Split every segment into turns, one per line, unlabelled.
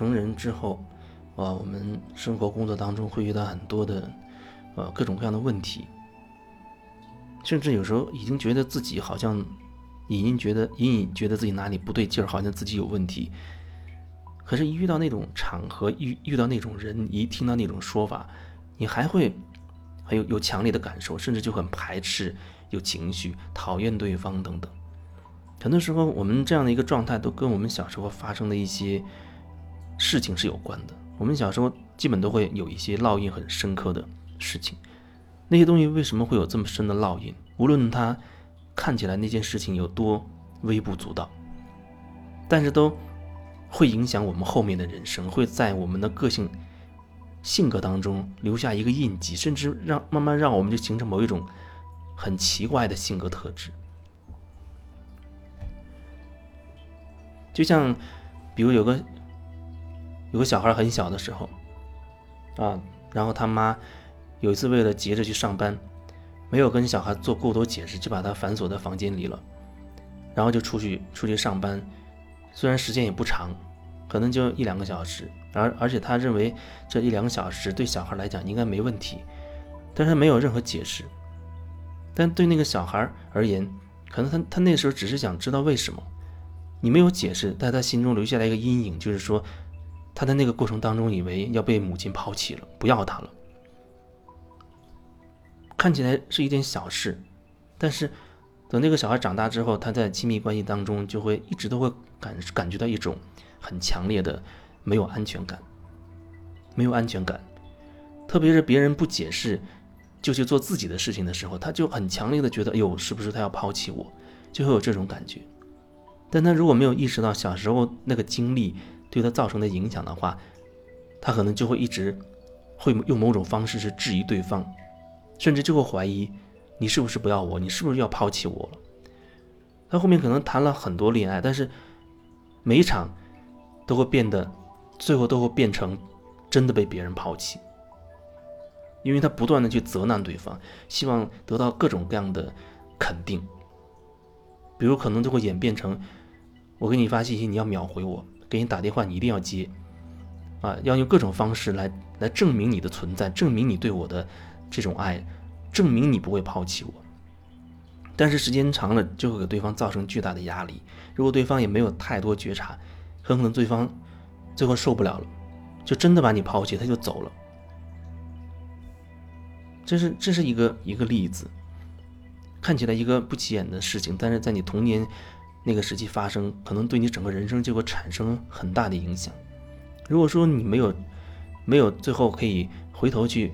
成人之后，啊，我们生活工作当中会遇到很多的，呃，各种各样的问题，甚至有时候已经觉得自己好像，隐隐觉得隐隐觉得自己哪里不对劲儿，好像自己有问题。可是，一遇到那种场合，遇遇到那种人，一听到那种说法，你还会很有有强烈的感受，甚至就很排斥，有情绪，讨厌对方等等。很多时候，我们这样的一个状态，都跟我们小时候发生的一些事情是有关的。我们小时候基本都会有一些烙印很深刻的事情，那些东西为什么会有这么深的烙印？无论它看起来那件事情有多微不足道，但是都。会影响我们后面的人生，会在我们的个性、性格当中留下一个印记，甚至让慢慢让我们就形成某一种很奇怪的性格特质。就像，比如有个有个小孩很小的时候，啊，然后他妈有一次为了急着去上班，没有跟小孩做过多解释，就把他反锁在房间里了，然后就出去出去上班。虽然时间也不长，可能就一两个小时，而而且他认为这一两个小时对小孩来讲应该没问题，但是他没有任何解释。但对那个小孩而言，可能他他那时候只是想知道为什么，你没有解释，但他心中留下来一个阴影，就是说他在那个过程当中以为要被母亲抛弃了，不要他了。看起来是一件小事，但是。等那个小孩长大之后，他在亲密关系当中就会一直都会感感觉到一种很强烈的没有安全感，没有安全感，特别是别人不解释就去做自己的事情的时候，他就很强烈的觉得，哎呦，是不是他要抛弃我，就会有这种感觉。但他如果没有意识到小时候那个经历对他造成的影响的话，他可能就会一直会用某种方式是质疑对方，甚至就会怀疑。你是不是不要我？你是不是要抛弃我了？他后面可能谈了很多恋爱，但是每一场都会变得，最后都会变成真的被别人抛弃，因为他不断的去责难对方，希望得到各种各样的肯定。比如可能就会演变成，我给你发信息，你要秒回我；给你打电话，你一定要接，啊，要用各种方式来来证明你的存在，证明你对我的这种爱。证明你不会抛弃我，但是时间长了就会给对方造成巨大的压力。如果对方也没有太多觉察，很可能对方最后受不了了，就真的把你抛弃，他就走了。这是这是一个一个例子，看起来一个不起眼的事情，但是在你童年那个时期发生，可能对你整个人生就会产生很大的影响。如果说你没有没有最后可以回头去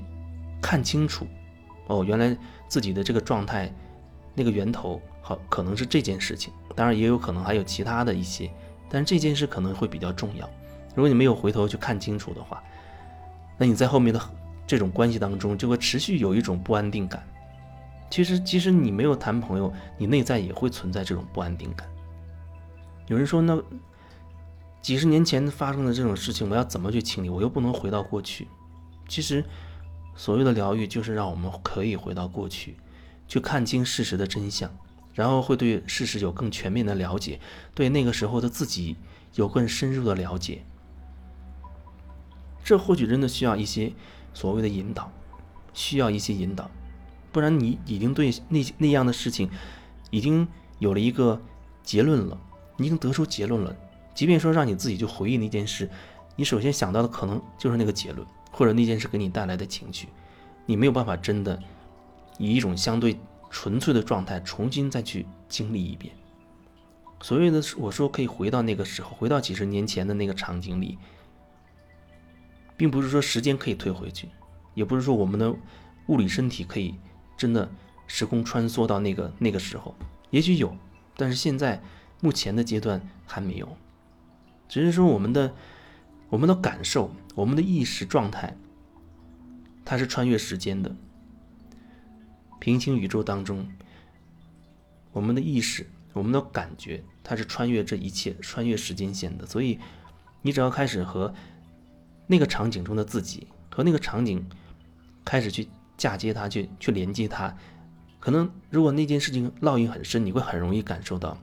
看清楚。哦，原来自己的这个状态，那个源头好可能是这件事情，当然也有可能还有其他的一些，但是这件事可能会比较重要。如果你没有回头去看清楚的话，那你在后面的这种关系当中就会持续有一种不安定感。其实，即使你没有谈朋友，你内在也会存在这种不安定感。有人说，那几十年前发生的这种事情，我要怎么去清理？我又不能回到过去。其实。所谓的疗愈，就是让我们可以回到过去，去看清事实的真相，然后会对事实有更全面的了解，对那个时候的自己有更深入的了解。这或许真的需要一些所谓的引导，需要一些引导，不然你已经对那那样的事情已经有了一个结论了，你已经得出结论了。即便说让你自己去回忆那件事，你首先想到的可能就是那个结论。或者那件事给你带来的情绪，你没有办法真的以一种相对纯粹的状态重新再去经历一遍。所谓的我说可以回到那个时候，回到几十年前的那个场景里，并不是说时间可以退回去，也不是说我们的物理身体可以真的时空穿梭到那个那个时候，也许有，但是现在目前的阶段还没有，只是说我们的。我们的感受，我们的意识状态，它是穿越时间的。平行宇宙当中，我们的意识，我们的感觉，它是穿越这一切，穿越时间线的。所以，你只要开始和那个场景中的自己，和那个场景开始去嫁接它，去去连接它，可能如果那件事情烙印很深，你会很容易感受到，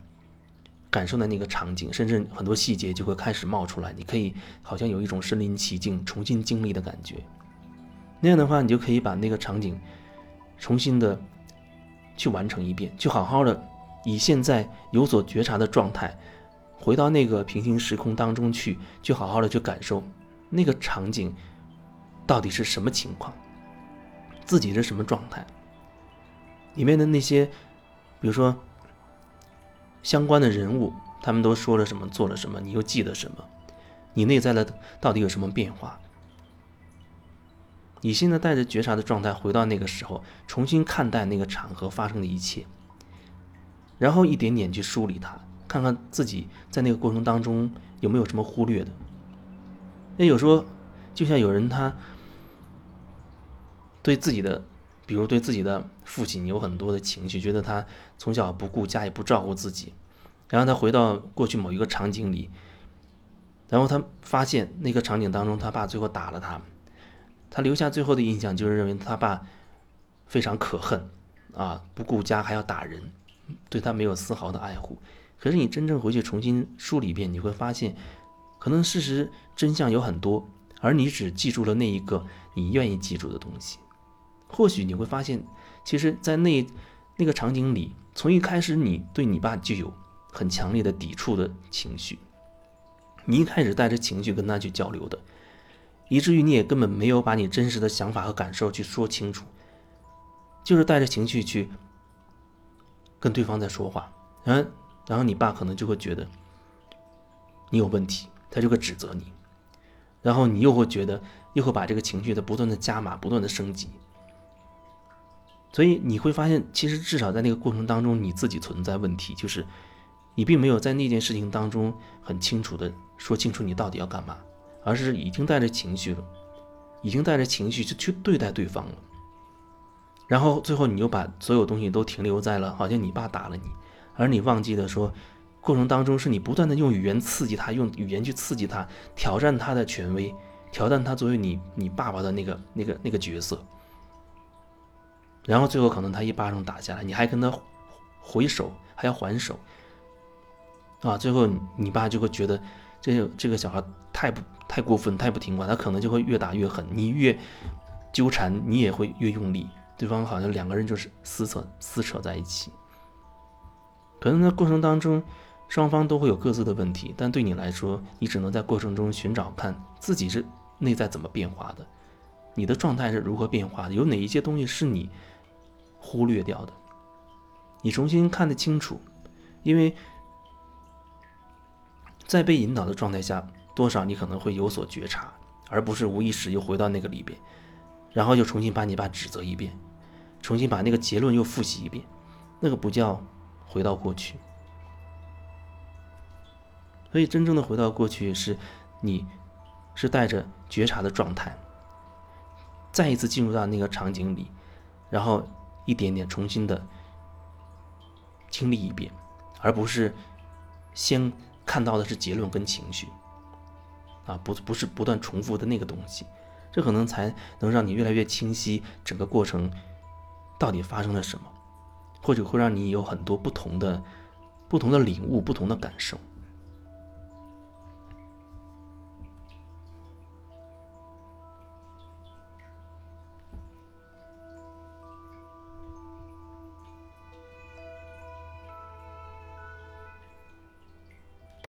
感受的那个场景，甚至很多细节就会开始冒出来，你可以好像有一种身临其境、重新经历的感觉。那样的话，你就可以把那个场景重新的去完成一遍，去好好的以现在有所觉察的状态，回到那个平行时空当中去，去好好的去感受那个场景到底是什么情况，自己是什么状态，里面的那些，比如说。相关的人物，他们都说了什么，做了什么，你又记得什么？你内在的到底有什么变化？你现在带着觉察的状态回到那个时候，重新看待那个场合发生的一切，然后一点点去梳理它，看看自己在那个过程当中有没有什么忽略的。那有时候，就像有人他对自己的。比如对自己的父亲有很多的情绪，觉得他从小不顾家，也不照顾自己，然后他回到过去某一个场景里，然后他发现那个场景当中，他爸最后打了他，他留下最后的印象就是认为他爸非常可恨啊，不顾家还要打人，对他没有丝毫的爱护。可是你真正回去重新梳理一遍，你会发现，可能事实真相有很多，而你只记住了那一个你愿意记住的东西。或许你会发现，其实，在那那个场景里，从一开始你对你爸就有很强烈的抵触的情绪，你一开始带着情绪跟他去交流的，以至于你也根本没有把你真实的想法和感受去说清楚，就是带着情绪去跟对方在说话，嗯，然后你爸可能就会觉得你有问题，他就会指责你，然后你又会觉得又会把这个情绪的不断的加码，不断的升级。所以你会发现，其实至少在那个过程当中，你自己存在问题，就是你并没有在那件事情当中很清楚的说清楚你到底要干嘛，而是已经带着情绪了，已经带着情绪去去对待对方了。然后最后你又把所有东西都停留在了好像你爸打了你，而你忘记了说，过程当中是你不断的用语言刺激他，用语言去刺激他，挑战他的权威，挑战他作为你你爸爸的那个那个那个角色。然后最后可能他一巴掌打下来，你还跟他回手，还要还手，啊，最后你爸就会觉得这这个小孩太不太过分，太不听话，他可能就会越打越狠，你越纠缠，你也会越用力，对方好像两个人就是撕扯撕扯在一起。可能在过程当中，双方都会有各自的问题，但对你来说，你只能在过程中寻找看自己是内在怎么变化的，你的状态是如何变化的，有哪一些东西是你。忽略掉的，你重新看得清楚，因为在被引导的状态下，多少你可能会有所觉察，而不是无意识又回到那个里边，然后又重新把你爸指责一遍，重新把那个结论又复习一遍，那个不叫回到过去。所以真正的回到过去，是你是带着觉察的状态，再一次进入到那个场景里，然后。一点点重新的经历一遍，而不是先看到的是结论跟情绪，啊，不不是不断重复的那个东西，这可能才能让你越来越清晰整个过程到底发生了什么，或者会让你有很多不同的不同的领悟、不同的感受。